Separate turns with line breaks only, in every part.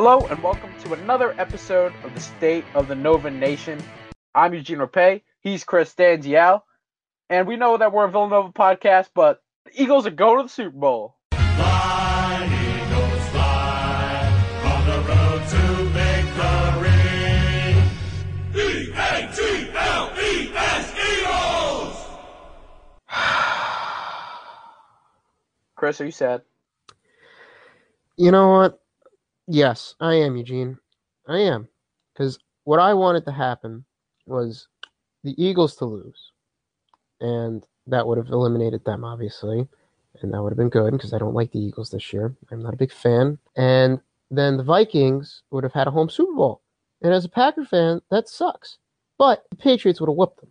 Hello and welcome to another episode of the State of the Nova Nation. I'm Eugene Rapay. He's Chris Stanzial. And we know that we're a Villanova podcast, but the Eagles are going to the Super Bowl.
Fly, Eagles, fly on the road to victory. E-A-T-L-E-S, Eagles!
Chris, are you sad?
You know what? Yes, I am, Eugene. I am. Because what I wanted to happen was the Eagles to lose. And that would have eliminated them, obviously. And that would have been good because I don't like the Eagles this year. I'm not a big fan. And then the Vikings would have had a home Super Bowl. And as a Packer fan, that sucks. But the Patriots would have whooped them.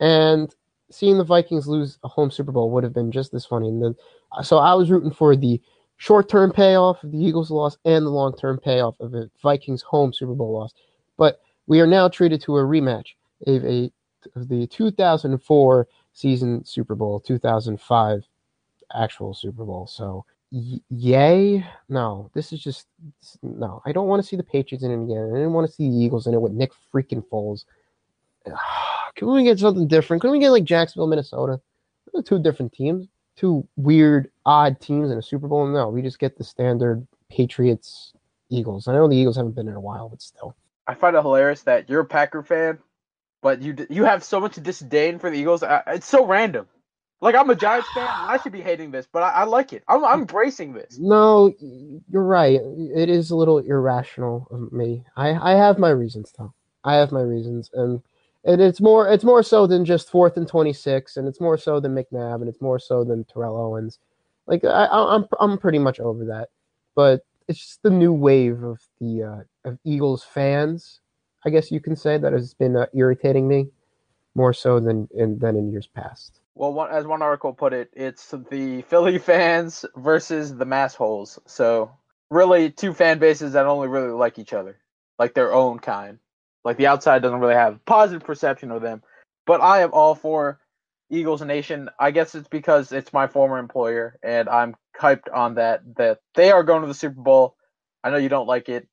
And seeing the Vikings lose a home Super Bowl would have been just as funny. And the, uh, so I was rooting for the short term payoff of the Eagles loss and the long term payoff of the Vikings home Super Bowl loss. But we are now treated to a rematch of, a, of the 2004 season Super Bowl, 2005 actual Super Bowl. So, y- yay? No, this is just no. I don't want to see the Patriots in it again. I didn't want to see the Eagles in it with Nick freaking Foles. Can we get something different? Can we get like Jacksonville, Minnesota? They're two different teams, two weird, odd teams in a Super Bowl. No, we just get the standard Patriots, Eagles. I know the Eagles haven't been in a while, but still.
I find it hilarious that you're a Packer fan, but you you have so much disdain for the Eagles. I, it's so random. Like I'm a Giants fan, and I should be hating this, but I, I like it. I'm, I'm embracing this.
No, you're right. It is a little irrational of me. I, I have my reasons though. I have my reasons, and and it's more it's more so than just fourth and twenty six, and it's more so than McNabb, and it's more so than Terrell Owens. Like I, I'm I'm pretty much over that, but it's just the new wave of the uh, of Eagles fans. I guess you can say that has been uh, irritating me more so than in than in years past.
Well, one, as one article put it, it's the Philly fans versus the mass holes. So really, two fan bases that only really like each other, like their own kind. Like the outside doesn't really have positive perception of them. But I am all for Eagles Nation. I guess it's because it's my former employer, and I'm hyped on that. That they are going to the Super Bowl. I know you don't like it,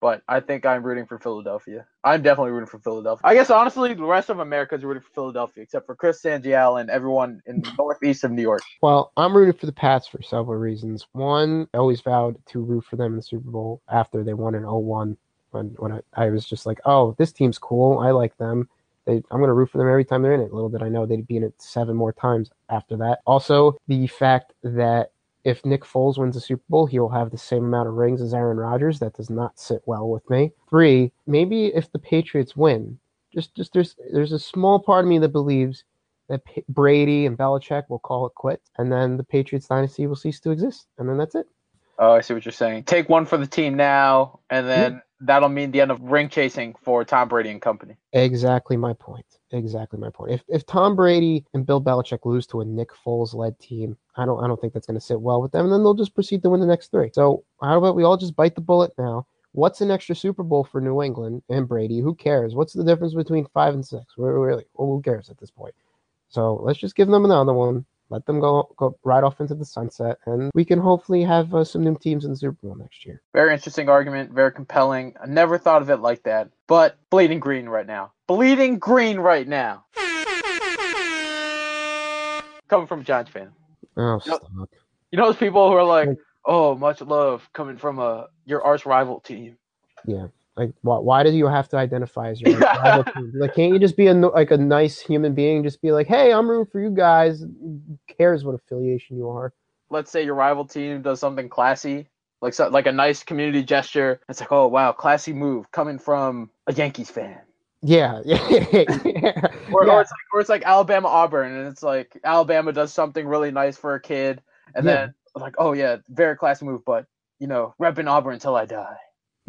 but I think I'm rooting for Philadelphia. I'm definitely rooting for Philadelphia. I guess honestly, the rest of America is rooting for Philadelphia, except for Chris Stanzial and everyone in the northeast of New York.
Well, I'm rooting for the Pats for several reasons. One, I always vowed to root for them in the Super Bowl after they won in 01 when when I, I was just like, oh, this team's cool. I like them. They, I'm going to root for them every time they're in it. Little did I know they'd be in it seven more times after that. Also, the fact that if Nick Foles wins the Super Bowl, he'll have the same amount of rings as Aaron Rodgers. That does not sit well with me. Three, maybe if the Patriots win, just just there's there's a small part of me that believes that P- Brady and Belichick will call it quits, and then the Patriots dynasty will cease to exist, and then that's it.
Oh, I see what you're saying. Take one for the team now, and then that'll mean the end of ring chasing for Tom Brady and company.
Exactly my point. Exactly my point. If if Tom Brady and Bill Belichick lose to a Nick Foles led team, I don't I don't think that's going to sit well with them, and then they'll just proceed to win the next three. So how about we all just bite the bullet now? What's an extra Super Bowl for New England and Brady? Who cares? What's the difference between five and six? We're really, well, who cares at this point? So let's just give them another one. Let them go go right off into the sunset, and we can hopefully have uh, some new teams in the Super Bowl next year.
Very interesting argument, very compelling. I never thought of it like that, but bleeding green right now. Bleeding green right now. Coming from a Giants fan.
Oh,
Yep.
stop.
You know those people who are like, "Oh, much love coming from a your arch rival team."
Yeah. Like, why, why do you have to identify as your rival team? Like, can't you just be a like a nice human being? Just be like, hey, I'm rooting for you guys. Who cares what affiliation you are?
Let's say your rival team does something classy, like so, like a nice community gesture. It's like, "Oh, wow, classy move coming from a Yankees fan."
Yeah, yeah, yeah.
Or,
yeah.
or it's like or it's like Alabama Auburn, and it's like Alabama does something really nice for a kid, and
Yeah.
then like, oh yeah, very classy move, but you know, repping Auburn until I die.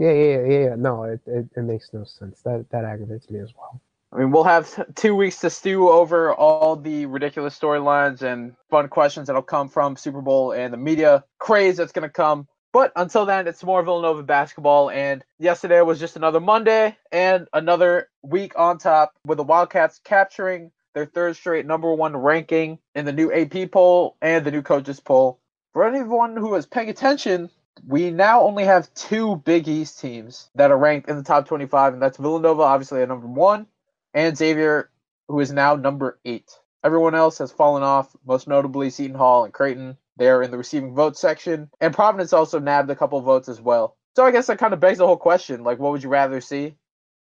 Yeah, yeah, yeah, yeah. No, it, it, it makes no sense. That that aggravates me as well.
I mean, we'll have two weeks to stew over all the ridiculous storylines and fun questions that'll come from Super Bowl and the media craze that's going to come. But until then, it's more Villanova basketball. And yesterday was just another Monday and another week on top with the Wildcats capturing their third straight number one ranking in the new AP poll and the new coaches poll. For anyone who is paying attention we now only have two Big East teams that are ranked in the top 25, and that's Villanova, obviously at number one, and Xavier, who is now number eight. Everyone else has fallen off, most notably Seton Hall and Creighton. They are in the receiving vote section, and Providence also nabbed a couple votes as well. So I guess that kind of begs the whole question: like, what would you rather see?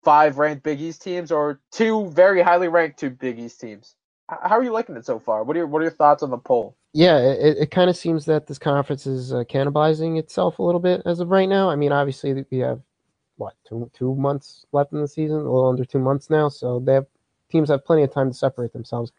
Five ranked Big East teams or two very highly ranked two Big East teams? How are you liking it so far? What are your What are your thoughts on the poll?
Yeah, it, it kind of seems that this conference is uh, cannibalizing itself a little bit as of right now. I mean, obviously we have what two two months left in the season, a little under two months now, so they have teams have plenty of time to separate themselves.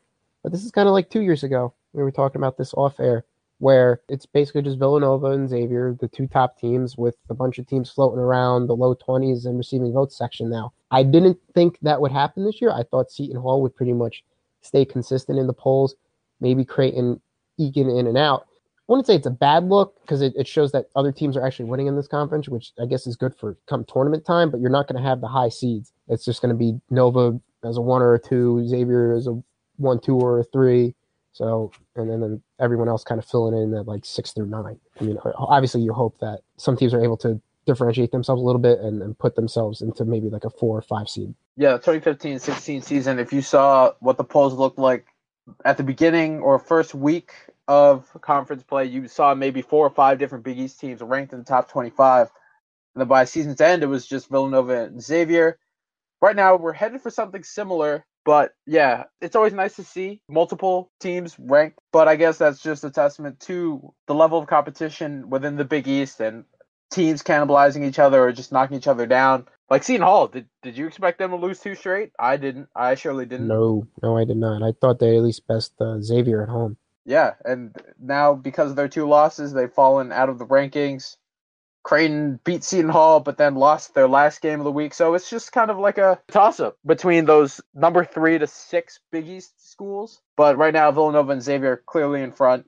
But this is kind of like two years ago. We were talking about this off air, where it's basically just Villanova and Xavier, the two top teams, with a bunch of teams floating around the low twenties and receiving votes section now. I didn't think that would happen this year. I thought Seton Hall would pretty much stay consistent in the polls. Maybe Creighton eking in and out. I wouldn't say it's a bad look because it, it shows that other teams are actually winning in this conference, which I guess is good for come tournament time, but you're not going to have the high seeds. It's just going to be Nova as a one or a two, Xavier as a one, two, or a three. So, and then, then everyone else kind of filling in at like six through nine. I mean, obviously, you hope that some teams are able to differentiate themselves a little bit and, and put themselves into maybe like a four or five seed.
Yeah, 2015-16 season. If you saw what the polls looked like at the beginning or first week of conference play, you saw maybe four or five different Big East teams ranked in the top 25. And then by season's end, it was just Villanova and Xavier. Right now, we're headed for something similar, but yeah, it's always nice to see multiple teams ranked. But I guess that's just a testament to the level of competition within the Big East and teams cannibalizing each other or just knocking each other down. Like Seton Hall, did did you expect them to lose two straight? I didn't. I surely didn't.
No, no, I did not. I thought they at least best uh, Xavier at home.
Yeah, and now because of their two losses, they've fallen out of the rankings. Creighton beat Seton Hall, but then lost their last game of the week. So it's just kind of like a toss up between those number three to six Big East schools. But right now, Villanova and Xavier are clearly in front,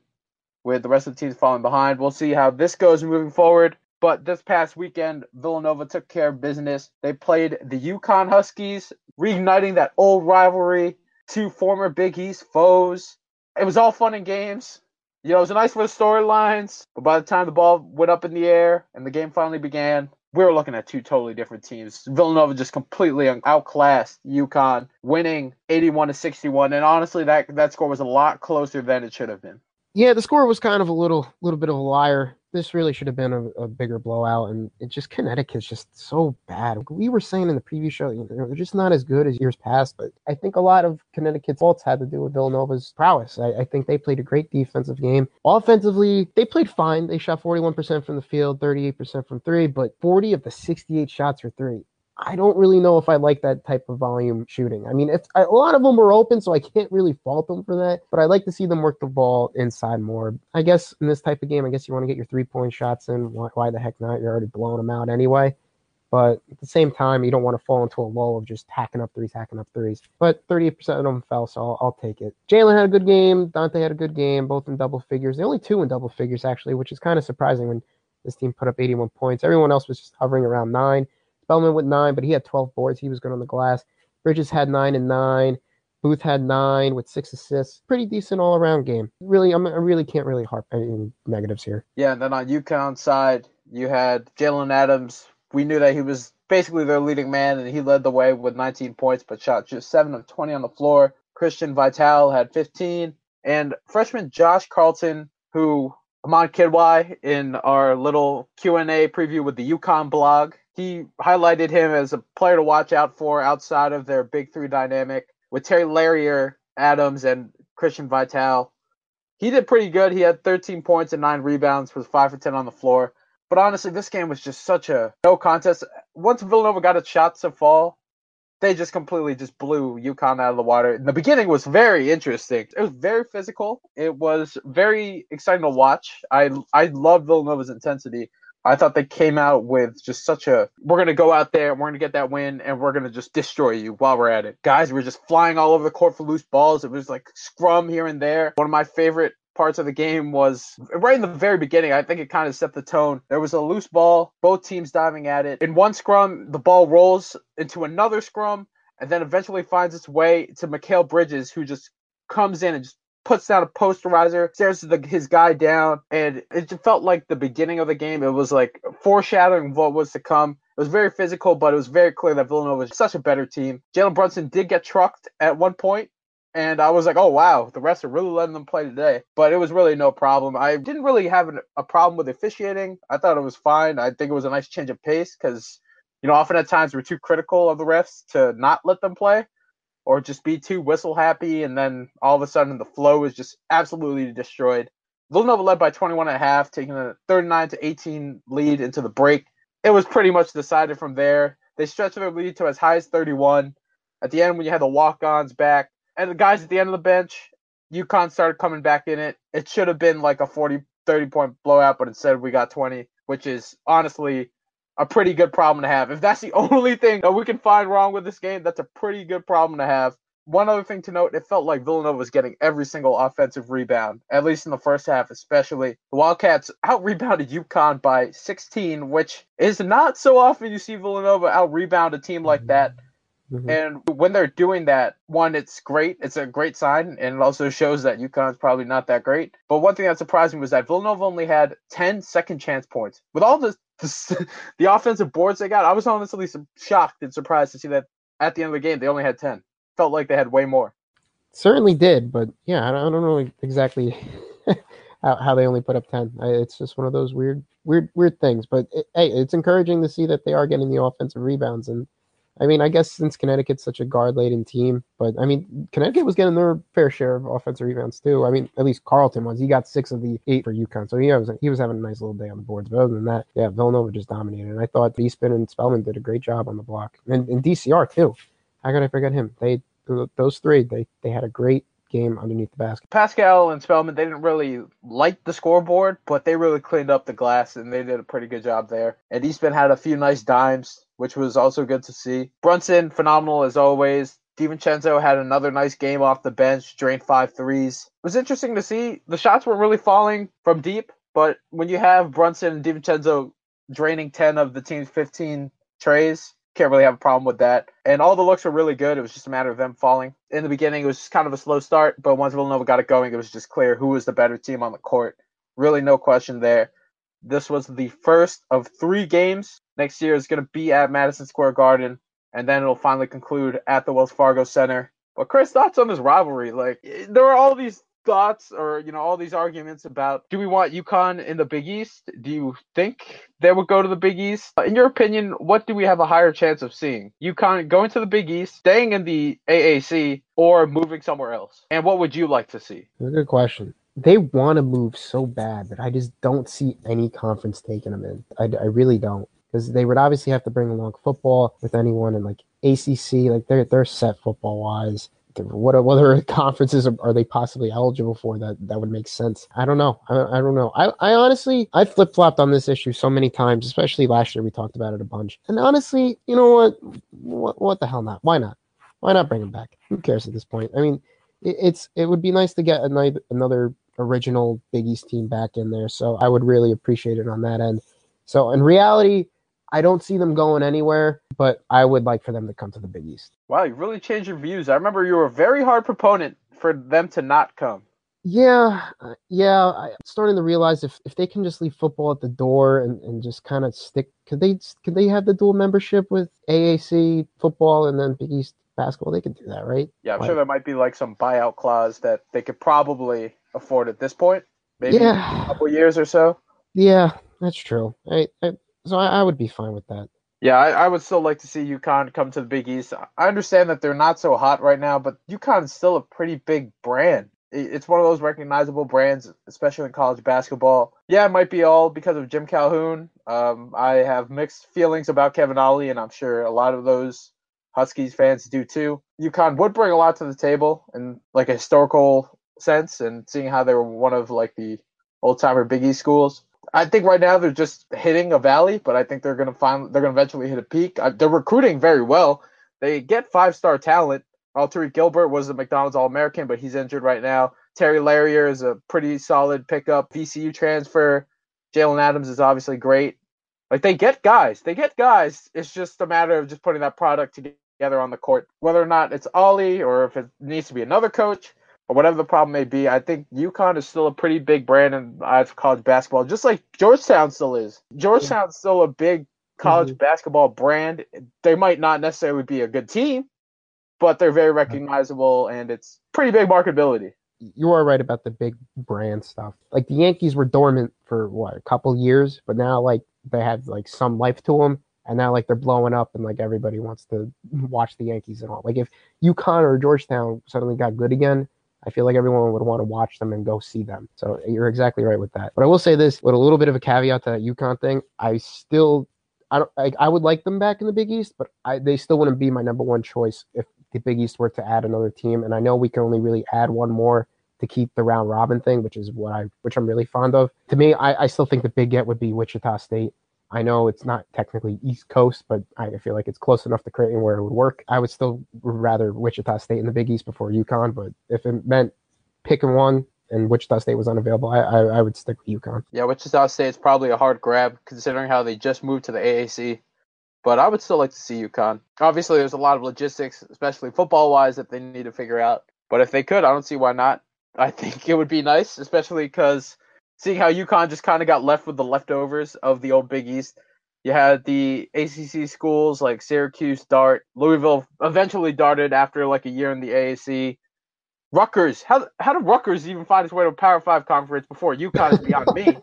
with the rest of the teams falling behind. We'll see how this goes moving forward. But this past weekend, Villanova took care of business. They played the UConn Huskies, reigniting that old rivalry. Two former Big East foes. It was all fun and games. You know, it was nice for the storylines, but by the time the ball went up in the air and the game finally began, we were looking at two totally different teams. Villanova just completely outclassed UConn, winning 81 to 61, and honestly, that that score was a lot closer than it should have been.
Yeah, the score was kind of a little little bit of a liar. This really should have been a, a bigger blowout, and it just Connecticut's just so bad. We were saying in the previous show, you know, they're just not as good as years past. But I think a lot of Connecticut's faults had to do with Villanova's prowess. I, I think they played a great defensive game. Offensively, they played fine. They shot 41% from the field, 38% from three, but 40 of the 68 shots were three. I don't really know if I like that type of volume shooting. I mean, if a lot of them were open, so I can't really fault them for that. But I like to see them work the ball inside more. I guess in this type of game, I guess you want to get your three point shots in. Why, why the heck not? You're already blowing them out anyway. But at the same time, you don't want to fall into a lull of just hacking up threes, hacking up threes. But 38% of them fell, so I'll, I'll take it. Jalen had a good game. Dante had a good game, both in double figures. The only two in double figures, actually, which is kind of surprising when this team put up 81 points. Everyone else was just hovering around nine. Spellman with nine, but he had 12 boards. He was good on the glass. Bridges had nine and nine. Booth had nine with six assists. Pretty decent all around game. Really, I'm, I really can't really harp any negatives here.
Yeah, and then on UConn side, you had Jalen Adams. We knew that he was basically their leading man, and he led the way with 19 points, but shot just 7 of 20 on the floor. Christian Vital had 15. And freshman Josh Carlton, who Amon Kidwai in our little Q&A preview with the UConn blog, he highlighted him as a player to watch out for outside of their big three dynamic with Terry Larrier, Adams, and Christian Vital. He did pretty good. He had 13 points and nine rebounds, was five for 10 on the floor. But honestly, this game was just such a no contest. Once Villanova got its shots to fall, they just completely just blew UConn out of the water. In the beginning was very interesting. It was very physical. It was very exciting to watch. I I love Villanova's intensity. I thought they came out with just such a we're gonna go out there, and we're gonna get that win, and we're gonna just destroy you while we're at it. Guys we were just flying all over the court for loose balls. It was like scrum here and there. One of my favorite parts of the game was right in the very beginning. I think it kind of set the tone. There was a loose ball, both teams diving at it. In one scrum, the ball rolls into another scrum and then eventually finds its way to Mikal Bridges, who just comes in and just puts down a posterizer, stares the, his guy down, and it felt like the beginning of the game. It was like foreshadowing what was to come. It was very physical, but it was very clear that Villanova was such a better team. Jalen Brunson did get trucked at one point, and I was like, oh wow, the refs are really letting them play today. But it was really no problem. I didn't really have an, a problem with officiating. I thought it was fine. I think it was a nice change of pace because, you know, often at times we're too critical of the refs to not let them play or just be too whistle happy, and then all of a sudden the flow is just absolutely destroyed. Villanova led by 21 and a half, taking a 39 to 18 lead into the break. It was pretty much decided from there. They stretched their lead to as high as 31. At the end, when you had the walk-ons back and the guys at the end of the bench, UConn started coming back in it. It should have been like a 40, 30 point blowout, but instead we got 20, which is honestly a pretty good problem to have. If that's the only thing that we can find wrong with this game, that's a pretty good problem to have. One other thing to note, it felt like Villanova was getting every single offensive rebound, at least in the first half, especially. The Wildcats out rebounded UConn by 16, which is not so often you see Villanova out rebound a team like that.
Mhm.
And when they're doing that, one, it's great. It's a great sign, and it also shows that UConn's probably not that great. But one thing that surprised me was that Villanova only had 10 second chance points. With all the the, offensive boards they got, I was honestly shocked and surprised to see that at the end of the game they only had 10. Felt like they had way more.
Certainly did, but yeah, I don't, know exactly how, they only put up ten. It's just one of those weird, weird, weird things. But it, hey, it's encouraging to see that they are getting the offensive rebounds, and I mean, I guess since Connecticut's such a guard-laden team, but I mean, Connecticut was getting their fair share of offensive rebounds too. I mean, at least Carlton was. He got six of the eight for UConn, so he was he was having a nice little day on the boards. But other than that, yeah, Villanova just dominated, and I thought Beespin and Spellman did a great job on the block, and, and DCR too. How could I forget him? They those three, they they had a great game underneath the basket.
Paschall and Spellman, they didn't really light the scoreboard, but they really cleaned up the glass and they did a pretty good job there. And Eastman had a few nice dimes, which was also good to see. Brunson, phenomenal as always. DiVincenzo had another nice game off the bench, drained five threes. It was interesting to see. The shots weren't really falling from deep, but when you have Brunson and DiVincenzo draining 10 of the team's 15 trays, can't really have a problem with that. And all the looks were really good. It was just a matter of them falling. In the beginning, it was just kind of a slow start, but once Villanova got it going, it was just clear who was the better team on the court. Really, no question there. This was the first of three games. Next year is going to be at Madison Square Garden, and then it'll finally conclude at the Wells Fargo Center. But Chris, thoughts on this rivalry? Like, eh, there are all these thoughts or you know all these arguments about do we want UConn in the Big East? Do you think they would go to the Big East? In your opinion, what do we have a higher chance of seeing? UConn going to the Big East, staying in the AAC, or moving somewhere else? And what would you like to see?
That's a good question. They want to move so bad, but I just don't see any conference taking them in. I, I really don't. Because they would obviously have to bring along football with anyone and like ACC, like they're they're set football wise. What what other conferences are, are they possibly eligible for that that would make sense? I don't know. I, I don't know. I, I honestly I flip flopped on this issue so many times, especially last year we talked about it a bunch. And honestly, you know what? What what the hell not? Why not? Why not bring them back? Who cares at this point? I mean, it, it's it would be nice to get another another original Big East team back in there. So I would really appreciate it on that end. So in reality, I don't see them going anywhere, but I would like for them to come to the Big East.
Wow, you really changed your views. I remember you were a very hard proponent for them to not come.
Yeah, uh, yeah. I'm starting to realize if, if they can just leave football at the door and, and just kind of stick, could they could they have the dual membership with AAC football and then Big East basketball? They could do that, right?
Yeah, I'm
Like-
sure there might be like some buyout clause that they could probably afford at this point. Maybe
Yeah.
a couple years or so.
Yeah, that's true. I, I so I, I would be fine with that.
Yeah, I, I would still like to see UConn come to the Big East. I understand that they're not so hot right now, but UConn is still a pretty big brand. It's one of those recognizable brands, especially in college basketball. Yeah, it might be all because of Jim Calhoun. Um, I have mixed feelings about Kevin Ollie, and I'm sure a lot of those Huskies fans do too. UConn would bring a lot to the table in like a historical sense, and seeing how they were one of like the old timer Big East schools. I think right now they're just hitting a valley, but I think they're gonna find they're gonna eventually hit a peak. Uh, they're recruiting very well. They get five star talent. Well, Tariq Gilbert was a McDonald's All American, but he's injured right now. Terry Larrier is a pretty solid pickup. VCU transfer. Jalen Adams is obviously great. Like they get guys, they get guys. It's just a matter of just putting that product together on the court. Whether or not it's Ollie or if it needs to be another coach, or whatever the problem may be, I think UConn is still a pretty big brand in eyes of college basketball, just like Georgetown still is. Georgetown's still a big college
Mhm.
basketball brand. They might not necessarily be a good team, but they're very recognizable and it's pretty big marketability.
You are right about the big brand stuff. Like the Yankees were dormant for what a couple years, but now like they have like some life to them, and now like they're blowing up, and like everybody wants to watch the Yankees and all. Like if UConn or Georgetown suddenly got good again, I feel like everyone would want to watch them and go see them. So you're exactly right with that. But I will say this with a little bit of a caveat to that UConn thing. I still, I don't, like, I would like them back in the Big East, but I, they still wouldn't be my number one choice if the Big East were to add another team. And I know we can only really add one more to keep the round robin thing, which is what I, which I'm really fond of. To me, I, I still think the big get would be Wichita State. I know it's not technically East Coast, but I feel like it's close enough to Creighton where it would work. I would still rather Wichita State in the Big East before UConn, but if it meant picking one and Wichita State was unavailable, I, I, I would stick with UConn.
Yeah, Wichita State's probably a hard grab considering how they just moved to the AAC. But I would still like to see UConn. Obviously, there's a lot of logistics, especially football wise, that they need to figure out. But if they could, I don't see why not. I think it would be nice, especially because seeing how UConn just kind of got left with the leftovers of the old Big East. You had the ACC schools like Syracuse, Dart, Louisville eventually darted after like a year in the AAC. Rutgers, how how did Rutgers even find its way to a Power Five conference before UConn is beyond me?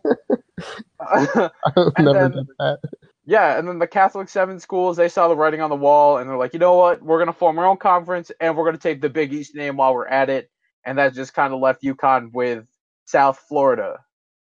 And
never
then-
that.
yeah, and then the Catholic seven schools they saw the writing on the wall and they're like, you know what, we're gonna form our own conference and we're gonna take the Big East name while we're at it, and that just kind of left UConn with South Florida,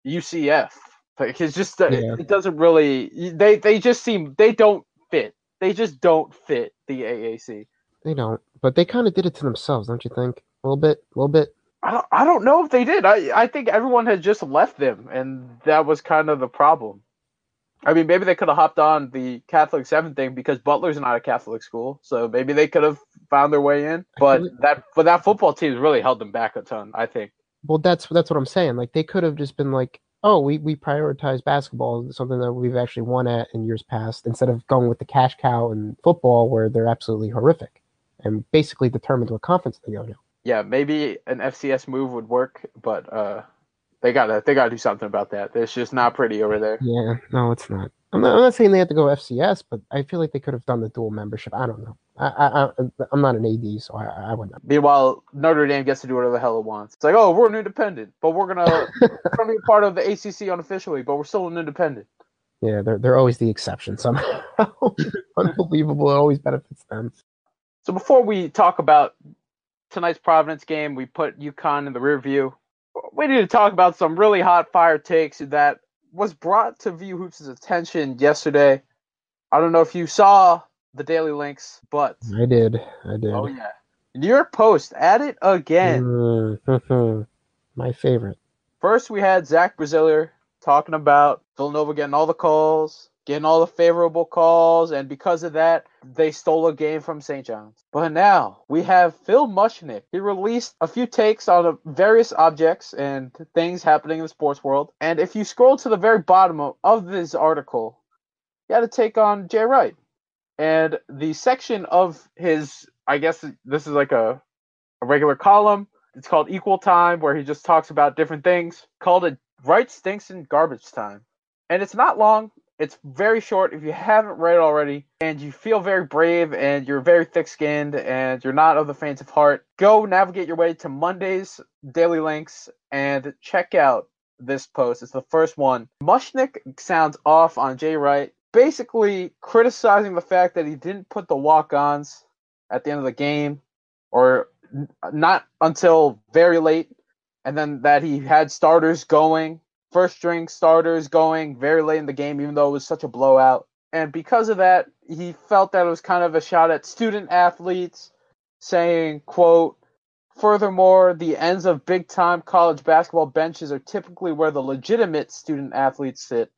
UCF. Like it's just uh,
Yeah.
it doesn't really they they just seem they don't fit. They just don't fit the AAC.
They don't, but they kind of did it to themselves, don't you think? A little bit, a little bit.
I don't, I don't know if they did. I, I think everyone had just left them, and that was kind of the problem. I mean, maybe they could have hopped on the Catholic Seven thing because Butler's not a Catholic school, so maybe they could have found their way in. But that, but that football team really held them back a ton. I think.
Well, that's that's what I'm saying. Like they could have just been like, oh, we we prioritize basketball, something that we've actually won at in years past, instead of going with the cash cow and football, where they're absolutely horrific and basically determined what conference they go to.
Yeah, maybe an FCS move would work, but uh, they gotta they gotta do something about that. It's just not pretty over there.
Yeah, no, it's not. I'm not, I'm not saying they have to go FCS, but I feel like they could have done the dual membership. I don't know. I, I, I I'm not an AD, so I, I would not.
Meanwhile, Notre Dame gets to do whatever the hell it wants. It's like, oh, we're an independent, but we're gonna we're gonna be part of the ACC unofficially, but we're still an independent.
Yeah, they're they're always the exception somehow. Unbelievable. It always benefits them.
So before we talk about tonight's Providence game, we put UConn in the rear view. We need to talk about some really hot fire takes that was brought to VU Hoops' attention yesterday. I don't know if you saw the Daily Links, but
I did. I did.
oh yeah, New York Post at it again.
Mm, My favorite.
First, we had Zach Braziller talking about Villanova getting all the calls, getting all the favorable calls, and because of that, they stole a game from St. John's. But now we have Phil Mushnick. He released a few takes on uh, various objects and things happening in the sports world. And if you scroll to the very bottom of, of this article, you got to take on Jay Wright. And the section of his, I guess this is like a, a regular column it's called Equal Time, where he just talks about different things. Called it Right Stinks in Garbage Time. And it's not long. It's very short. If you haven't read it already and you feel very brave and you're very thick skinned and you're not of the faint of heart, go navigate your way to Monday's Daily Links and check out this post. It's the first one. Mushnick sounds off on Jay Wright, basically criticizing the fact that he didn't put the walk ons at the end of the game or not until very late, and then that he had starters going, first string starters going very late in the game, even though it was such a blowout. And because of that, he felt that it was kind of a shot at student athletes, saying, quote, Furthermore, the ends of big time college basketball benches are typically where the legitimate student athletes sit,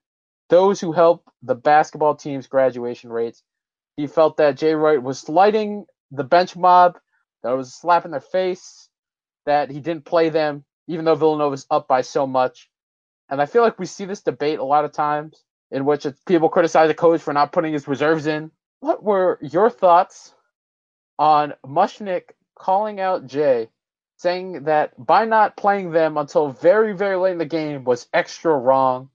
those who help the basketball team's graduation rates. He felt that Jay Wright was slighting the bench mob that was a slap in their face, that he didn't play them, even though Villanova's up by so much. And I feel like we see this debate a lot of times in which people criticize the coach for not putting his reserves in. What were your thoughts on Mushnick calling out Jay saying that by not playing them until very, very late in the game was extra wrong,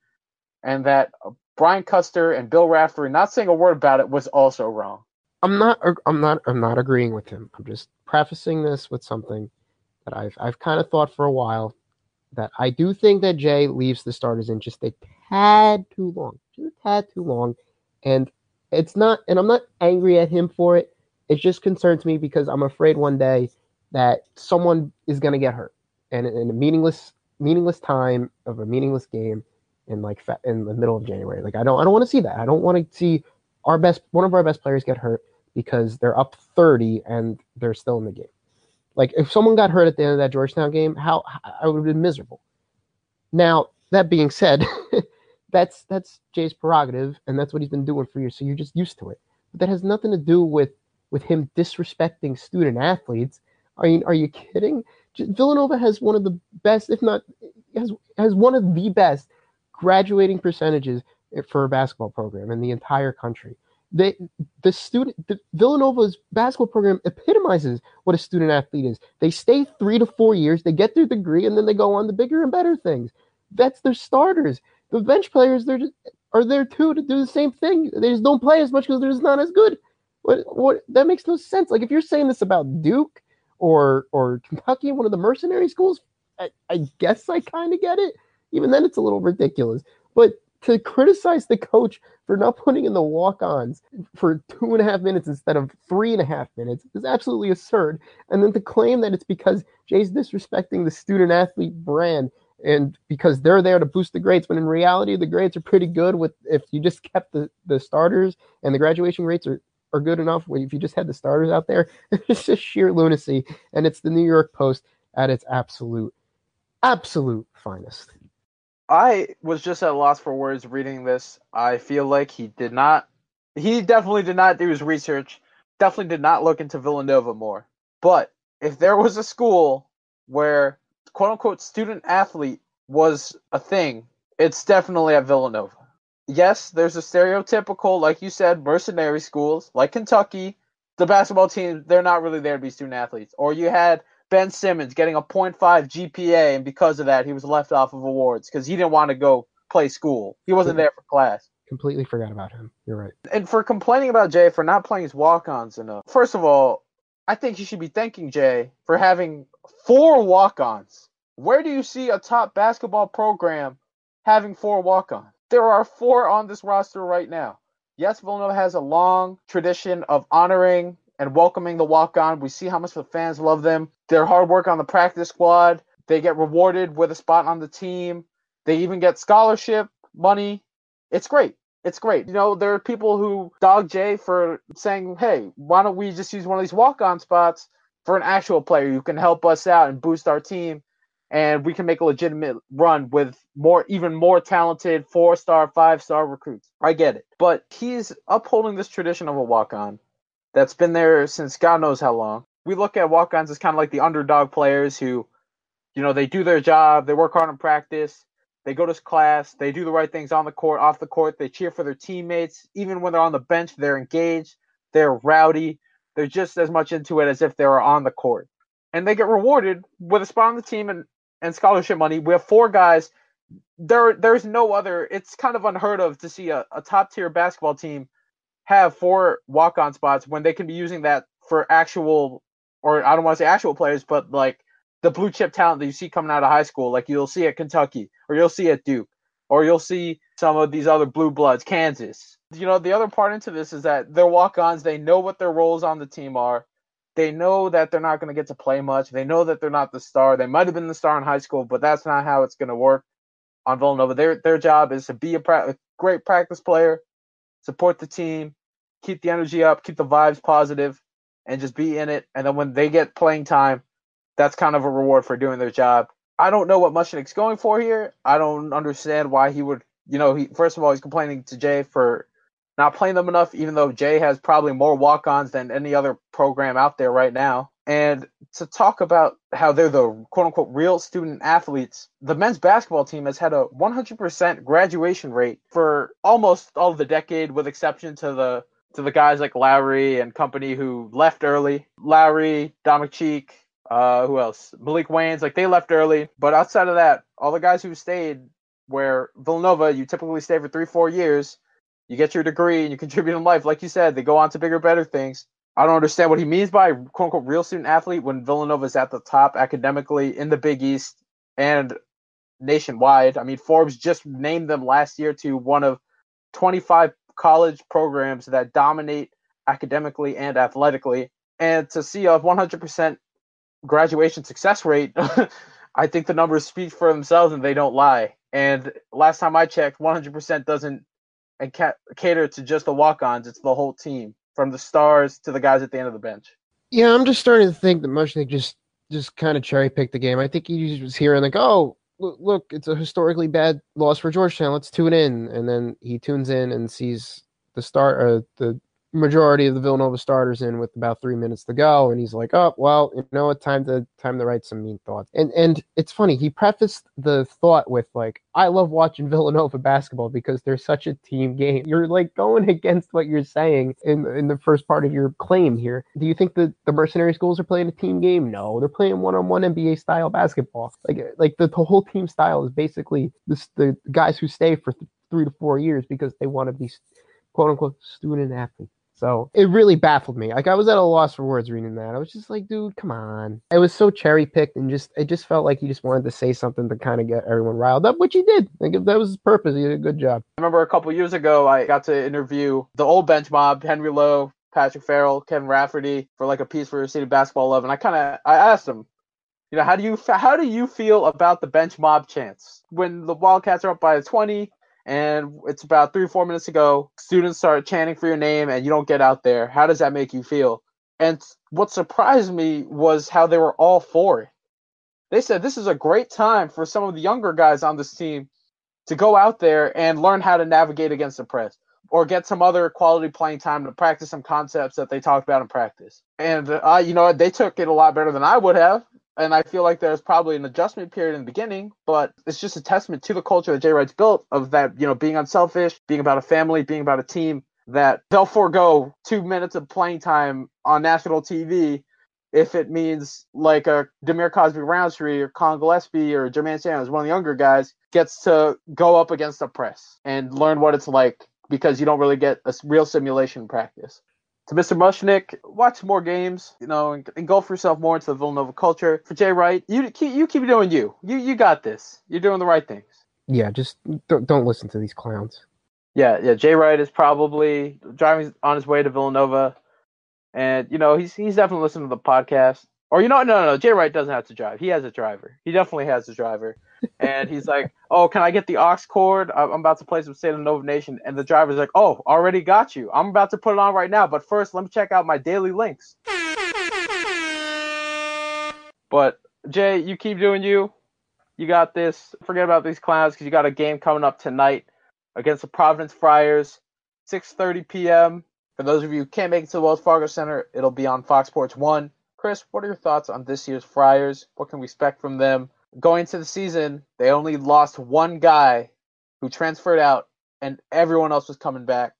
and that Brian Custer and Bill Raftery not saying a word about it was also wrong.
I'm not. I'm not. I'm not agreeing with him. I'm just prefacing this with something that I've I've kind of thought for a while. That I do think that Jay leaves the starters in just a tad too long, just a tad too long, and it's not. And I'm not angry at him for it. It just concerns me because I'm afraid one day that someone is going to get hurt, and in a meaningless meaningless time of a meaningless game in like fa- in the middle of January. Like I don't I don't want to see that. I don't want to see our best one of our best players get hurt because they're up 30 and they're still in the game. Like if someone got hurt at the end of that Georgetown game, how I would have been miserable. Now, that being said, that's that's Jay's prerogative and that's what he's been doing for years, so you're just used to it. But that has nothing to do with with him disrespecting student athletes. I mean, are you kidding? Villanova has one of the best, if not has has one of the best graduating percentages for a basketball program in the entire country. They, the student, the Villanova's basketball program epitomizes what a student athlete is. They stay three to four years, they get their degree, and then they go on to bigger and better things. That's their starters. The bench players, they're just, are there too to do the same thing. They just don't play as much because they're just not as good. What, what? That makes no sense. Like if you're saying this about Duke or or Kentucky, one of the mercenary schools, I, I guess I kind of get it. Even then, it's a little ridiculous. But to criticize the coach for not putting in the walk-ons for two and a half minutes instead of three and a half minutes is absolutely absurd. And then to claim that it's because Jay's disrespecting the student athlete brand and because they're there to boost the grades, when in reality the grades are pretty good with if you just kept the, the starters and the graduation rates are, are good enough if you just had the starters out there, it's just sheer lunacy. And it's the New York Post at its absolute, absolute finest.
I was just at a loss for words reading this. I feel like he did not, he definitely did not do his research, definitely did not look into Villanova more. But if there was a school where quote unquote student athlete was a thing, it's definitely at Villanova. Yes, there's a stereotypical, like you said, mercenary schools like Kentucky. The basketball team, they're not really there to be student athletes. Or you had Ben Simmons getting a 0.5 GPA, and because of that, he was left off of awards because he didn't want to go play school. He wasn't there for class.
Completely forgot about him. You're right.
And for complaining about Jay for not playing his walk-ons enough, first of all, I think you should be thanking Jay for having four walk-ons. Where do you see a top basketball program having four walk-ons? There are four on this roster right now. Yes, Villanova has a long tradition of honoring and welcoming the walk on. We see how much the fans love them. Their hard work on the practice squad, they get rewarded with a spot on the team. They even get scholarship money. It's great. It's great. You know, there are people who dog Jay for saying, hey, why don't we just use one of these walk on spots for an actual player who can help us out and boost our team and we can make a legitimate run with more even more talented four star five star recruits i get it but he's upholding this tradition of a walk-on that's been there since god knows how long we look at walk-ons as kind of like the underdog players who you know they do their job they work hard in practice they go to class they do the right things on the court off the court they cheer for their teammates even when they're on the bench they're engaged they're rowdy they're just as much into it as if they were on the court and they get rewarded with a spot on the team and and scholarship money. We have four guys. There, there's no other. It's kind of unheard of to see a, a top tier basketball team have four walk on spots when they can be using that for actual, or I don't want to say actual players, but like the blue chip talent that you see coming out of high school, like you'll see at Kentucky, or you'll see at Duke, or you'll see some of these other blue bloods, Kansas. You know, the other part into this is that they're walk ons. They know what their roles on the team are they know that they're not going to get to play much. They know that they're not the star. They might have been the star in high school, but that's not how it's going to work on Villanova. Their their job is to be a, pra- a great practice player, support the team, keep the energy up, keep the vibes positive, and just be in it. And then when they get playing time, that's kind of a reward for doing their job. I don't know what Mushnick's going for here. I don't understand why he would. You know, he first of all he's complaining to Jay for not playing them enough, even though Jay has probably more walk ons than any other program out there right now. And to talk about how they're the quote unquote real student athletes, the men's basketball team has had a 100% graduation rate for almost all of the decade, with exception to the to the guys like Lowry and company who left early. Lowry, Dominic Cheek, Uh, who else? Maalik Wayns. Like they left early, but outside of that, all the guys who stayed, where Villanova, you typically stay for three, four years. You get your degree and you contribute in life. Like you said, they go on to bigger, better things. I don't understand what he means by quote unquote real student athlete when Villanova is at the top academically in the Big East and nationwide. I mean, Forbes just named them last year to one of 25 college programs that dominate academically and athletically. And to see a 100% graduation success rate, I think the numbers speak for themselves and they don't lie. And last time I checked, 100% doesn't and ca- cater to just the walk-ons; it's the whole team, from the stars to the guys at the end of the bench.
Yeah, I'm just starting to think that Mushnick just just kind of cherry picked the game. I think he was here and like, oh, look, it's a historically bad loss for Georgetown. Let's tune in, and then he tunes in and sees the start, uh, the majority of the Villanova starters in with about three minutes to go, and he's like, "Oh, well, you know what? Time to time to write some mean thoughts." And and it's funny. He prefaced the thought with like, "I love watching Villanova basketball because they're such a team game." You're like going against what you're saying in in the first part of your claim here. Do you think that the mercenary schools are playing a team game? No, they're playing one-on-one NBA style basketball. Like like the, the whole team style is basically this the guys who stay for th- three to four years because they want to be quote unquote student athletes. So it really baffled me. Like I was at a loss for words reading that. I was just like, dude, come on. It was so cherry picked and just it just felt like he just wanted to say something to kind of get everyone riled up, which he did. Like if that was his purpose, he did a good job.
I remember a couple years ago, I got to interview the old bench mob, Henry Lowe, Patrick Farrell, Kevin Rafferty, for like a piece for City Basketball Love, and I kind of I asked him, you know, how do you how do you feel about the bench mob chance when the Wildcats are up by 20 and it's about three or four minutes ago, students start chanting for your name and you don't get out there. How does that make you feel? And what surprised me was how they were all for it. They said this is a great time for some of the younger guys on this team to go out there and learn how to navigate against the press or get some other quality playing time to practice some concepts that they talked about in practice. And uh, you know, they took it a lot better than I would have and I feel like there's probably an adjustment period in the beginning, but it's just a testament to the culture that Jay Wright's built of that, you know, being unselfish, being about a family, being about a team, that they'll forego two minutes of playing time on national TV if it means like a Dhamir Cosby Roundtree or Collin Gillespie or Jermaine Sanders, one of the younger guys, gets to go up against the press and learn what it's like because you don't really get a real simulation practice to Mr. Mushnick, watch more games, you know, and engulf yourself more into the Villanova culture. For Jay Wright, you keep you keep doing you. You you got this. You're doing the right things.
Yeah, just don't, don't listen to these clowns.
Yeah, yeah. Jay Wright is probably driving on his way to Villanova, and you know he's he's definitely listening to the podcast. Or you know, no, no, no. Jay Wright doesn't have to drive. He has a driver. He definitely has a driver. And he's like, "Oh, can I get the aux cord? I'm about to play some State of Nova Nation." And the driver's like, "Oh, already got you. I'm about to put it on right now, but first, let me check out my daily links." But Jay, you keep doing you. You got this. Forget about these clowns because you got a game coming up tonight against the Providence Friars, 6:30 p.m. For those of you who can't make it to the Wells Fargo Center, it'll be on Fox Sports One. Chris, what are your thoughts on this year's Friars? What can we expect from them? Going into the season, they only lost one guy who transferred out, and everyone else was coming back.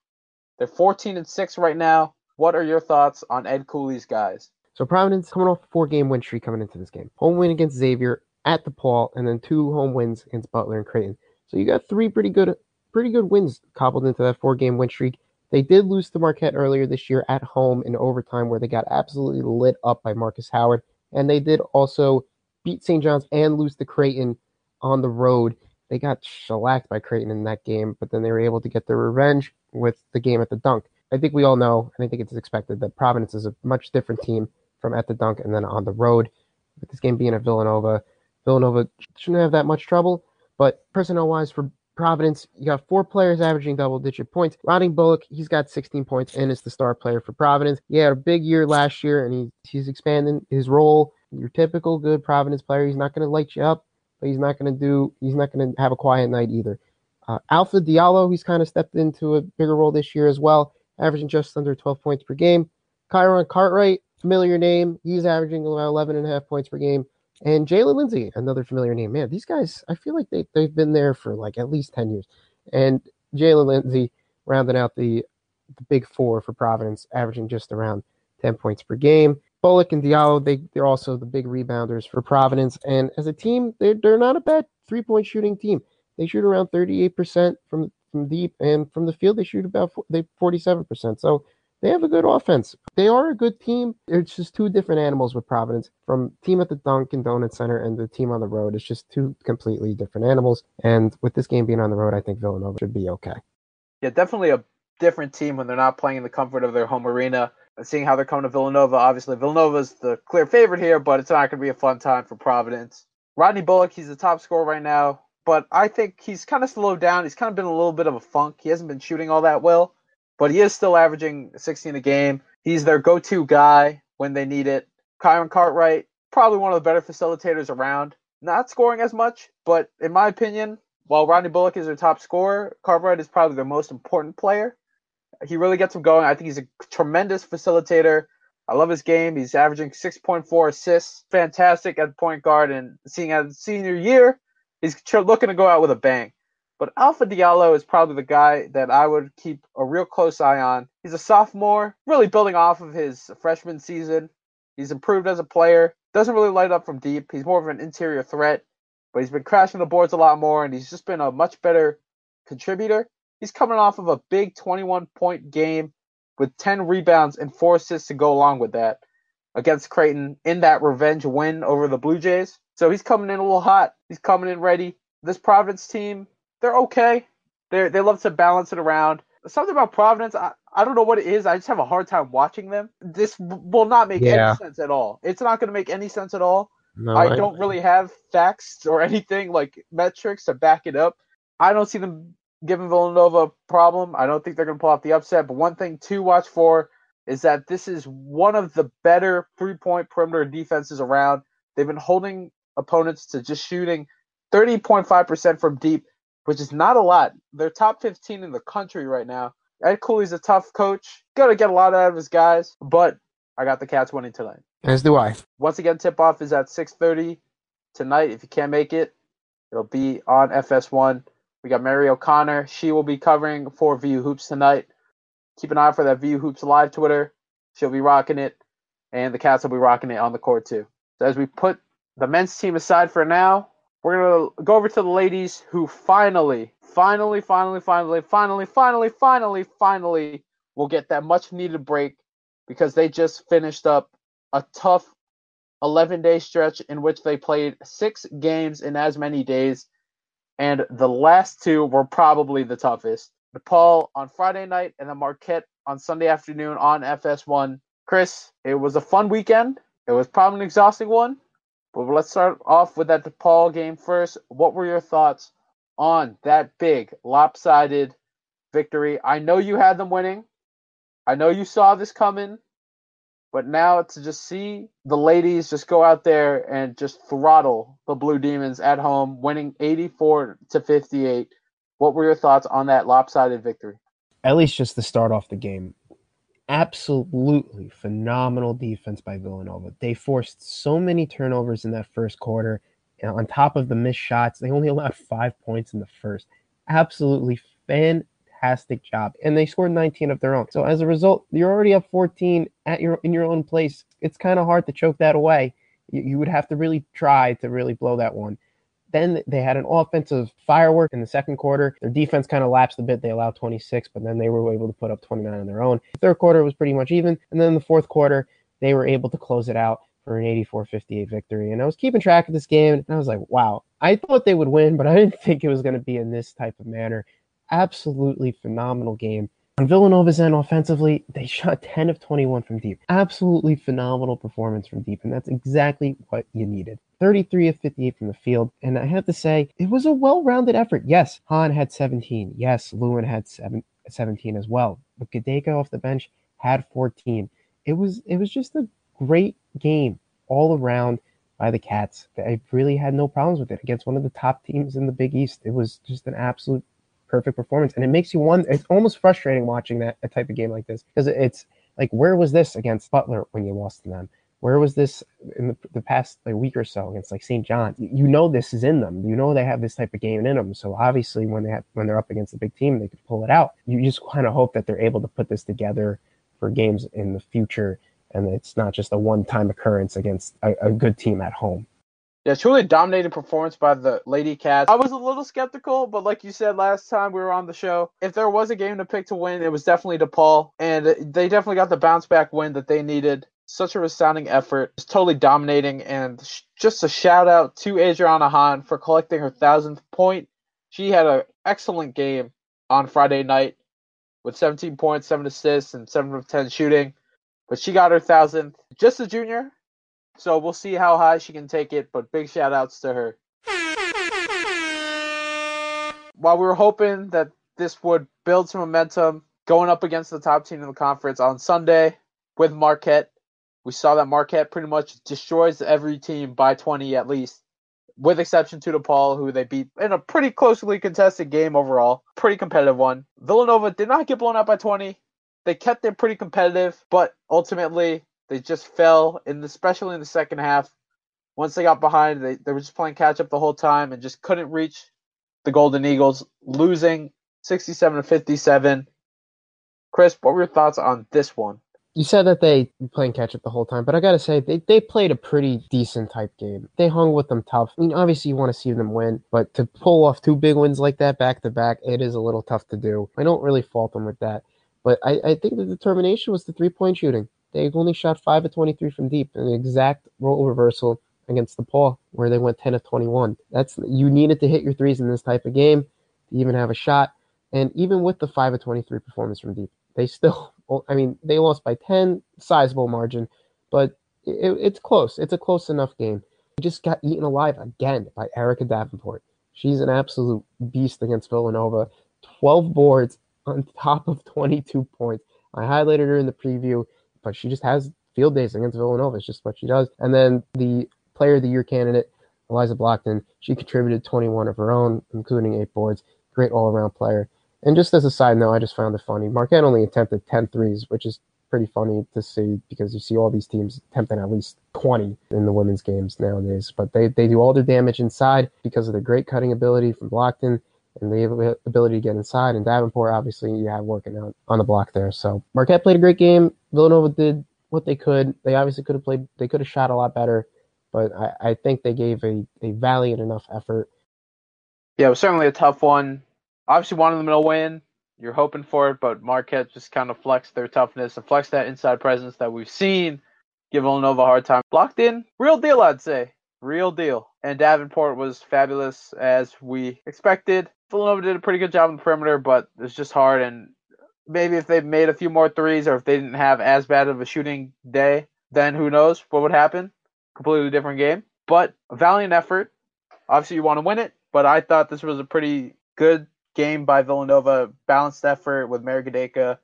They're 14 and 6 right now. What are your thoughts on Ed Cooley's guys?
So Providence coming off a four-game win streak coming into this game. Home win against Xavier at DePaul, and then two home wins against Butler and Creighton. So you got three pretty good, pretty good wins cobbled into that four-game win streak. They did lose to Marquette earlier this year at home in overtime, where they got absolutely lit up by Markus Howard, and they did also beat St. John's and lose to Creighton on the road. They got shellacked by Creighton in that game, but then they were able to get their revenge with the game at the dunk. I think we all know, and I think it's expected, that Providence is a much different team from at the dunk and then on the road. With this game being at Villanova, Villanova shouldn't have that much trouble. But personnel wise, for Providence, you got four players averaging double digit points. Rodney Bullock, he's got 16 points and is the star player for Providence. He had a big year last year and he, he's expanding his role. Your typical good Providence player. He's not going to light you up, but he's not going to do, he's not going to have a quiet night either. Uh, Alpha Diallo, he's kind of stepped into a bigger role this year as well, averaging just under 12 points per game. Kyron Cartwright, familiar name. He's averaging about 11 and a half points per game. And Jalen Lindsey, another familiar name. Man, these guys, I feel like they, they've been there for like at least 10 years. And Jalen Lindsey rounding out the, the big four for Providence, averaging just around 10 points per game.
Bullock and Diallo, they they're also the big rebounders for Providence. And as a team, they're they're not a bad three point shooting team. They shoot around thirty eight percent from from deep, and from the field they shoot about they forty seven percent. So they have a good offense. They are a good team. It's just two different animals with Providence. From team at the Dunkin' Donuts Center and the team on the road, it's just two completely different animals. And with this game being on the road, I think Villanova should be okay.
Yeah, definitely a different team when they're not playing in the comfort of their home arena. Seeing how they're coming to Villanova, obviously Villanova's the clear favorite here, but it's not going to be a fun time for Providence. Rodney Bullock, he's the top scorer right now, but I think he's kind of slowed down. He's kind of been a little bit of a funk. He hasn't been shooting all that well, but he is still averaging 16 a game. He's their go-to guy when they need it. Kyron Cartwright, probably one of the better facilitators around. Not scoring as much, but in my opinion, while Rodney Bullock is their top scorer, Cartwright is probably their most important player. He really gets him going. I think he's a tremendous facilitator. I love his game. He's averaging 6.4 assists. Fantastic at point guard. And seeing as senior year, he's looking to go out with a bang. But Alpha Diallo is probably the guy that I would keep a real close eye on. He's a sophomore, really building off of his freshman season. He's improved as a player. Doesn't really light up from deep. He's more of an interior threat, but he's been crashing the boards a lot more, and he's just been a much better contributor. He's coming off of a big 21 point game with 10 rebounds and four assists to go along with that against Creighton in that revenge win over the Blue Jays. So he's coming in a little hot. He's coming in ready. This Providence team, they're okay. They they love to balance it around. Something about Providence, I, I don't know what it is. I just have a hard time watching them. This will not make
Yeah.
any sense at all. It's not going to make any sense at all.
No,
I don't really have facts or anything like metrics to back it up. I don't see them giving Villanova a problem. I don't think they're going to pull off the upset. But one thing to watch for is that this is one of the better three point perimeter defenses around. They've been holding opponents to just shooting 30.5% from deep, which is not a lot. They're top 15 in the country right now. Ed Cooley's a tough coach. Got to get a lot out of his guys, but I got the Cats winning tonight.
As do I.
Once again, tip off is at 6:30 tonight. If you can't make it, it'll be on FS1. We got Mary O'Connor. She will be covering for VU Hoops tonight. Keep an eye for that VU Hoops live Twitter. She'll be rocking it, and the Cats will be rocking it on the court too. So as we put the men's team aside for now, we're gonna go over to the ladies who finally, finally, finally, finally, finally, finally, finally, finally will get that much needed break because they just finished up a tough 11 day stretch in which they played six games in as many days, and the last two were probably the toughest. DePaul on Friday night and then Marquette on Sunday afternoon on FS1. Chris, it was a fun weekend. It was probably an exhausting one, but let's start off with that DePaul game first. What were your thoughts on that big lopsided victory? I know you had them winning. I know you saw this coming. But now to just see the ladies just go out there and just throttle the Blue Demons at home, winning 84 to 58. What were your thoughts on that lopsided victory?
at least just to start off the game, absolutely phenomenal defense by Villanova. They forced so many turnovers in that first quarter. And on top of the missed shots, they only allowed five points in the first. Absolutely fantastic job. And they scored 19 of their own. So as a result, you're already up 14 at your in your own place. It's kind of hard to choke that away. You, you would have to really try to really blow that one. Then they had an offensive firework in the second quarter. Their defense kind of lapsed a bit. They allowed 26, but then they were able to put up 29 on their own. The third quarter was pretty much even. And then the fourth quarter, they were able to close it out for an 84 58 victory. And I was keeping track of this game, and I was like, wow, I thought they would win, but I didn't think it was going to be in this type of manner. Absolutely phenomenal game. On Villanova's end, offensively, they shot 10 of 21 from deep. Absolutely phenomenal performance from deep, and that's exactly what you needed. 33 of 58 from the field, and I have to say, it was a well-rounded effort. Yes, Hahn had 17. Yes, Louin had seven, 17 as well. But Gedaka off the bench had 14. It was it was just a great game all around by the Cats. I really had no problems with it against one of the top teams in the Big East. It was just an absolute perfect performance, and it makes you wonder. It's almost frustrating watching that a type of game like this because it's like, where was this against Butler when you lost to them? Where was this in the, the past like week or so against like St. John? You know this is in them. You know they have this type of game in them. So obviously, when they have when they're up against a big team, they could pull it out. You just kind of hope that they're able to put this together for games in the future and it's not just a one-time occurrence against a, a good team at home.
Yeah, truly dominating performance by the Lady Cats. I was a little skeptical, but like you said last time we were on the show, if there was a game to pick to win, it was definitely DePaul, and they definitely got the bounce back win that they needed. Such a resounding effort, just totally dominating, and just a shout out to Adrianna Hahn for collecting her thousandth point. She had an excellent game on Friday night with 17 points, seven assists, and seven of 10 shooting, but she got her thousandth. Just a junior, so we'll see how high she can take it, but big shout outs to her. While we were hoping that this would build some momentum going up against the top team in the conference on Sunday with Marquette, we saw that Marquette pretty much destroys every team by 20 at least, with exception to DePaul, who they beat in a pretty closely contested game overall. Pretty competitive one. Villanova did not get blown out by 20. They kept it pretty competitive, but ultimately they just fell, especially in the second half. Once they got behind, they, they were just playing catch up the whole time and just couldn't reach the Golden Eagles, losing 67 to 57. Chris, what were your thoughts on this one?
You said that they playing catch up the whole time, but I gotta say they, they played a pretty decent type game. They hung with them tough. I mean, obviously you want to see them win, but to pull off two big wins like that back to back, it is a little tough to do. I don't really fault them with that, but I, I think the determination was the three point shooting. They only shot five of twenty three from deep, an exact role reversal against the DePaul, where they went ten of twenty one. That's you needed to hit your threes in this type of game to even have a shot. And even with the five of twenty three performance from deep, they still, I mean, they lost by 10, sizable margin, but it, it's close. It's a close enough game. We just got eaten alive again by Erika Davenport. She's an absolute beast against Villanova. 12 boards on top of 22 points. I highlighted her in the preview, but she just has field days against Villanova. It's just what she does. And then the player of the year candidate, Allazia Blockton, she contributed 21 of her own, including eight boards. Great all around player. And just as a side note, I just found it funny. Marquette only attempted 10 threes, which is pretty funny to see because you see all these teams attempting at least 20 in the women's games nowadays. But they, they do all their damage inside because of their great cutting ability from Blockton and the ability to get inside. And Davenport, obviously, you have working out on the block there. So Marquette played a great game. Villanova did what they could. They obviously could have played, they could have shot a lot better, but I, I think they gave a, a valiant enough effort.
Yeah, it was certainly a tough one obviously wanted them to win. You're hoping for it, but Marquette just kind of flexed their toughness and flexed that inside presence that we've seen. Give Villanova a hard time. Blockton, real deal, I'd say. Real deal. And Davenport was fabulous as we expected. Villanova did a pretty good job on the perimeter, but it's just hard. And maybe if they made a few more threes or if they didn't have as bad of a shooting day, then who knows what would happen? Completely different game. But a valiant effort. Obviously, you want to win it, but I thought this was a pretty good game by Villanova, balanced effort with Mary Gedaka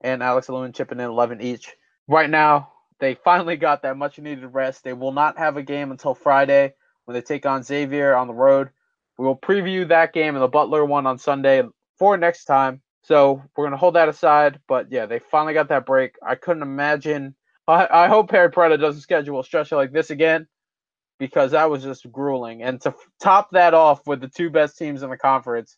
and Alex Louin chipping in 11 each. Right now, they finally got that much needed rest. They will not have a game until Friday when they take on Xavier on the road. We will preview that game and the Butler one on Sunday for next time. So we're gonna hold that aside. But yeah, they finally got that break. I couldn't imagine. I, I hope Harry Perretta doesn't schedule a stretch like this again because that was just grueling. And to top that off with the two best teams in the conference,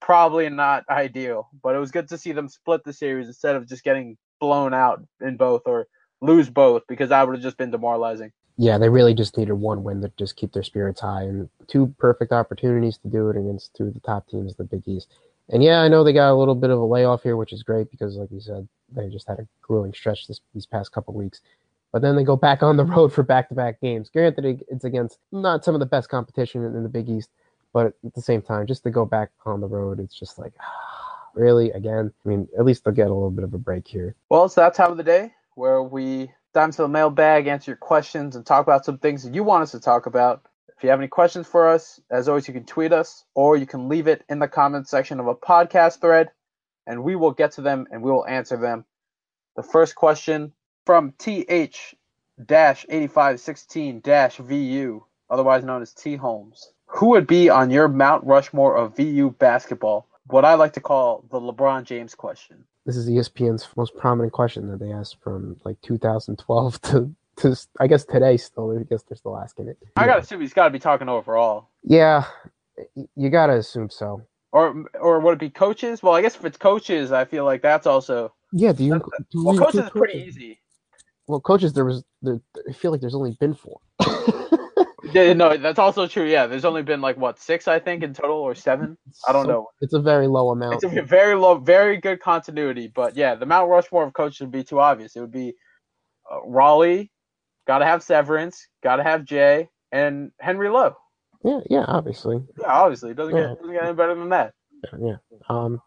probably not ideal, but it was good to see them split the series instead of just getting blown out in both or lose both because that would have just been demoralizing.
Yeah, they really just needed one win to just keep their spirits high and two perfect opportunities to do it against two of the top teams the Big East. And yeah, I know they got a little bit of a layoff here, which is great because, like you said, they just had a grueling stretch this, these past couple weeks. But then they go back on the road for back-to-back games. Granted, it's against not some of the best competition in the Big East, but at the same time, just to go back on the road, it's just like, really, again. I mean, at least they'll get a little bit of a break here.
Well, it's that time of the day where we dive into the mailbag, answer your questions, and talk about some things that you want us to talk about. If you have any questions for us, as always, you can tweet us or you can leave it in the comments section of a podcast thread, and we will get to them and we will answer them. The first question from TH 8516 VU, otherwise known as T Holmes. Who would be on your Mount Rushmore of VU basketball? What I like to call the LeBron James question.
This is ESPN's most prominent question that they asked from like 2012 to, to I guess today still. I guess they're still asking it.
I gotta assume he's got to be talking overall.
Yeah, you gotta assume so.
Or or would it be coaches? Well, I guess if it's coaches, I feel like that's also
yeah. Do you?
do well, coaches is pretty easy.
well, coaches, there was there. I feel like there's only been four.
Yeah, no, that's also true. Yeah, there's only been like what six, I think, in total, or seven. I don't
So,
know.
It's a very low amount.
It's a very low, very good continuity. But yeah, the Mount Rushmore of coaches would be too obvious. It would be uh, Rollie, got to have Severance, got to have Jay, and Henry Lowe.
yeah, yeah, obviously.
Yeah, obviously, it doesn't
Yeah.
get doesn't get any better than that.
Yeah. Um.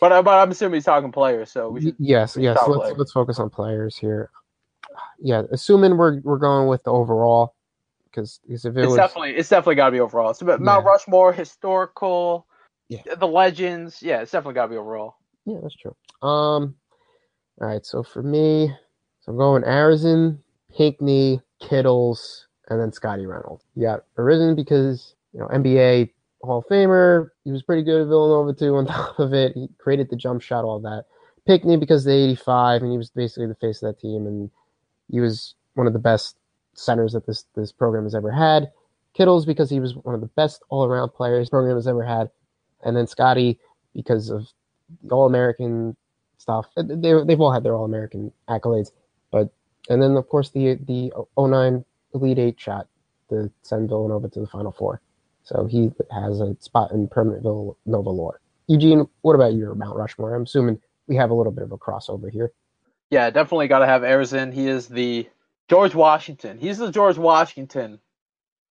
But uh, but I'm assuming he's talking players, so we should.
yes,
we
yes. Let's
players.
let's focus on players here. Yeah, assuming we're we're going with the overall, because if it
It's
was
definitely it's definitely got to be overall. It's about Mount
Yeah.
Rushmore, historical,
Yeah.
the legends. Yeah, it's definitely got to be overall.
yeah, that's true. Um. All right, so for me, so I'm going Arizin, Pinkney, Kittles, and then Scotty Reynolds. Yeah, Arizin because you know NBA Hall of Famer. He was pretty good at Villanova too. On top of it, he created the jump shot, all that. Pinkney because the 85, and he was basically the face of that team, and he was one of the best centers that this this program has ever had. Kittles because he was one of the best all around players program has ever had, and then Scotty because of All American stuff. They they've all had their All American accolades, but and then of course the the 09 Elite Eight shot to send Villanova to the Final Four. So he has a spot in permanent Villanova lore. Eugene, what about your Mount Rushmore? I'm assuming we have a little bit of a crossover here.
Yeah, definitely got to have Arizin. He is the George Washington. He's the George Washington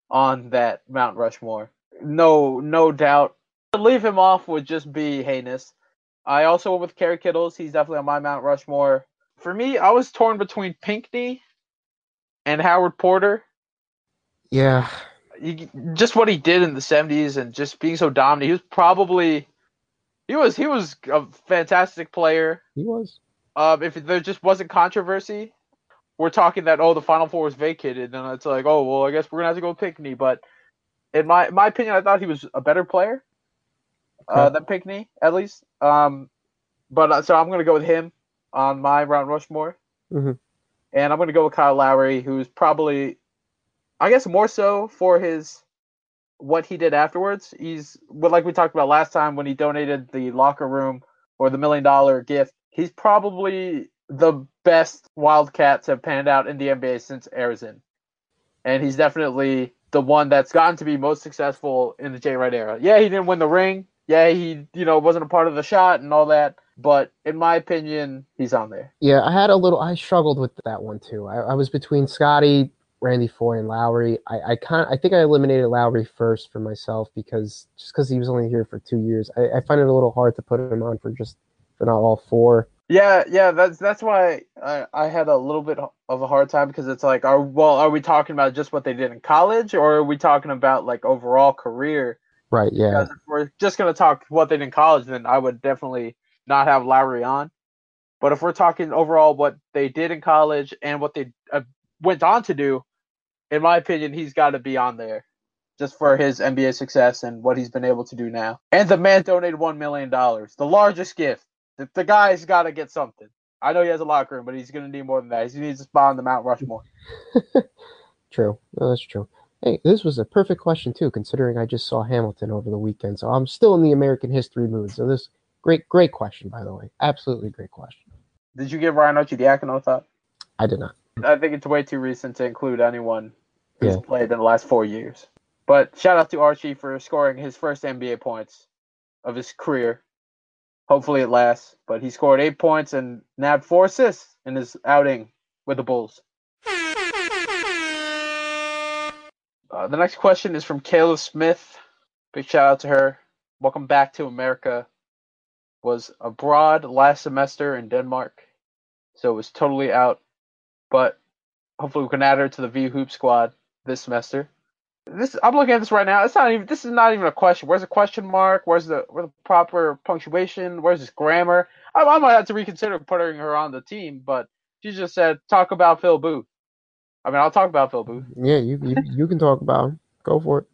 on that Mount Rushmore. No, no doubt. To leave him off would just be heinous. I also went with Kerry Kittles. He's definitely on my Mount Rushmore. For me, I was torn between Pinkney and Howard Porter.
Yeah,
You, just what he did in the '70s and just being so dominant. He was probably he was he was a fantastic player.
he was.
um, if there just wasn't controversy, we're talking that oh the Final Four was vacated, then it's like oh well I guess we're gonna have to go with Pinkney. But in my my opinion, I thought he was a better player uh, than Pinkney at least. Um, but uh, so I'm gonna go with him on my Mount Rushmore,
Mhm.
and I'm gonna go with Kyle Lowry, who's probably I guess more so for his what he did afterwards. He's well, like we talked about last time when he donated the locker room or the million dollar gift. He's probably the best Wildcats have panned out in the NBA since Arizin. And he's definitely the one that's gotten to be most successful in the Jay Wright era. Yeah, he didn't win the ring. Yeah, he you know wasn't a part of the shot and all that. But in my opinion, he's on there.
Yeah, I had a little. I struggled with that one too. I, I was between Scotty, Randy Foye, and Lowry. I, I kind. I think I eliminated Lowry first for myself because just because he was only here for two years, I, I find it a little hard to put him on for just for not all four.
Yeah, yeah, that's that's why I, I had a little bit of a hard time because it's like, are well, are we talking about just what they did in college, or are we talking about like overall career?
Right. Yeah.
Because if we're just gonna talk what they did in college, then I would definitely not have Lowry on. But if we're talking overall what they did in college and what they uh, went on to do, in my opinion, he's got to be on there, just for his NBA success and what he's been able to do now. And the man donated one million dollars, the largest gift. The, the guy's got to get something. I know he has a locker room, but he's gonna need more than that. He needs a spot on the Mount Rushmore.
True. No, that's true. Hey, this was a perfect question too, considering I just saw Hamilton over the weekend. So I'm still in the American history mood. So this great, great question, by the way. Absolutely great question.
Did you give Ryan Arcidiacono a thought?
I did not.
I think it's way too recent to include anyone who's
Yeah.
played in the last four years. But shout out to Archie for scoring his first NBA points of his career. Hopefully it lasts. But he scored eight points and nabbed four assists in his outing with the Bulls. Uh, the next question is from Kayla Smith. Big shout out to her. Welcome back to America. Was abroad last semester in Denmark, so it was totally out. But hopefully we can add her to the V Hoop squad this semester. This I'm looking at this right now. It's not even. This is not even a question. Where's the question mark? Where's the where's the proper punctuation? Where's this grammar? I, I might have to reconsider putting her on the team. But she just said talk about Phil Booth. I mean, I'll talk about Phil Booth.
Yeah, you you, you can talk about him. Go for it.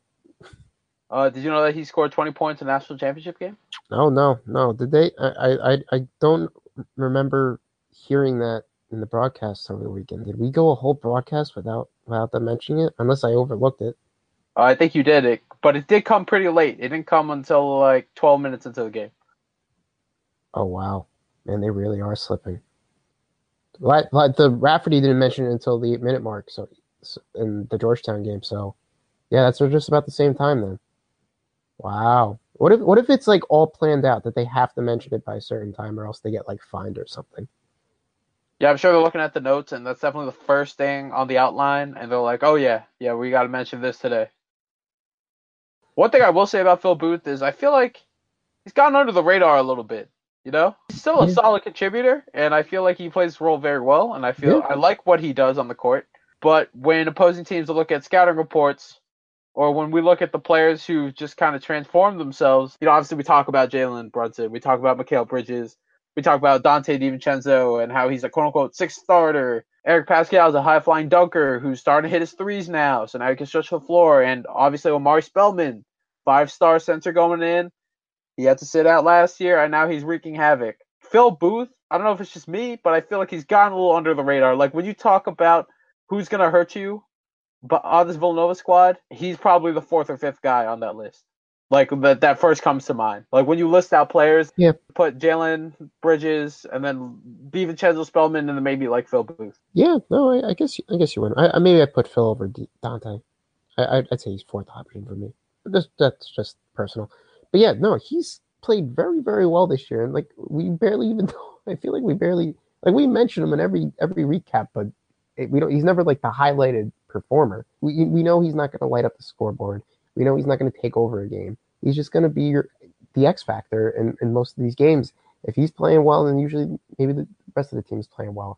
Uh, did you know that he scored 20 points in the national championship game?
No, no, no. Did they? I, I, I- I don't remember hearing that in the broadcast over the weekend. Did we go a whole broadcast without without them mentioning it? Unless I overlooked it.
I think you did it, but it did come pretty late. It didn't come until like 12 minutes into the game.
Oh wow, man, they really are slipping. Like, like the Raftery didn't mention it until the eight minute mark. So, so in the Georgetown game. So, yeah, that's just about the same time then. Wow. What if what if it's like all planned out that they have to mention it by a certain time or else they get like fined or something?
Yeah, I'm sure they're looking at the notes, and that's definitely the first thing on the outline, and they're like, "Oh yeah, yeah, we got to mention this today." One thing I will say about Phil Booth is I feel like he's gotten under the radar a little bit. You know, he's still a
Yeah.
solid contributor, and I feel like he plays his role very well, and I feel
Yeah.
I like what he does on the court. But when opposing teams look at scouting reports, or when we look at the players who just kind of transformed themselves, you know, obviously we talk about Jalen Brunson, we talk about Mikal Bridges, we talk about Donte DiVincenzo and how he's a quote unquote sixth starter. Eric Paschall is a high flying dunker who's starting to hit his threes now, so now he can stretch the floor. And obviously Omari Spellman, five star center going in. He had to sit out last year, and now he's wreaking havoc. Phil Booth, I don't know if it's just me, but I feel like he's gotten a little under the radar. Like when you talk about who's gonna hurt you, but on this Villanova squad, he's probably the fourth or fifth guy on that list. Like that, that first comes to mind. Like when you list out players,
Yeah.
put Jalen Bridges and then DiVincenzo Spellman and then maybe like Phil Booth.
Yeah, no, I, I guess I guess you win. I, I maybe I put Phil over D- Donte. I, I I'd say he's fourth option for me. That's just personal. But yeah, no, he's played very very well this year, and like we barely even. I feel like we barely like we mention him in every every recap, but it, we don't. He's never like the highlighted performer. We we know he's not going to light up the scoreboard. We know he's not going to take over a game. He's just going to be your the X factor in, in most of these games. If he's playing well, then usually maybe the rest of the team's playing well.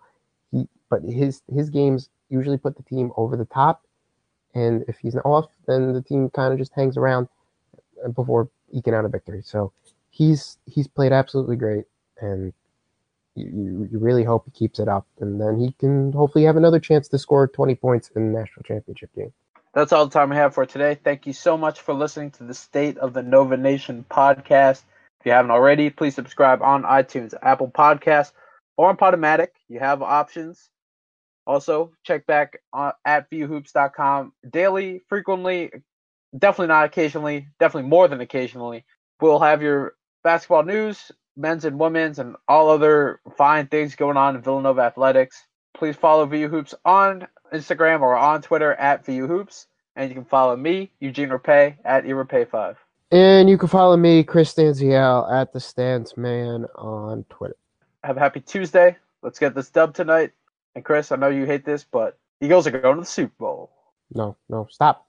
He, but his his games usually put the team over the top, and if he's off, then the team kind of just hangs around before eking out a victory. So he's he's played absolutely great, and you, you, really hope he keeps it up, and then he can hopefully have another chance to score 20 points in the national championship game.
That's all the time we have for today. Thank you so much for listening to the State of the Nova Nation podcast. If you haven't already, please subscribe on iTunes, Apple Podcasts, or on Podomatic. You have options. Also, check back on, at vuhoops.com daily, frequently, definitely not occasionally, definitely more than occasionally. We'll have your basketball news, men's and women's, and all other fine things going on in Villanova athletics. Please follow VU Hoops on Instagram or on Twitter at VU Hoops. And you can follow me, Eugene Rapay, at eRapay5.
And you can follow me, Chris Stanzial, at the Stance Man on Twitter.
Have a happy Tuesday. Let's get this dub tonight. And Chris, I know you hate this, but Eagles are going to the Super Bowl.
No, no, stop.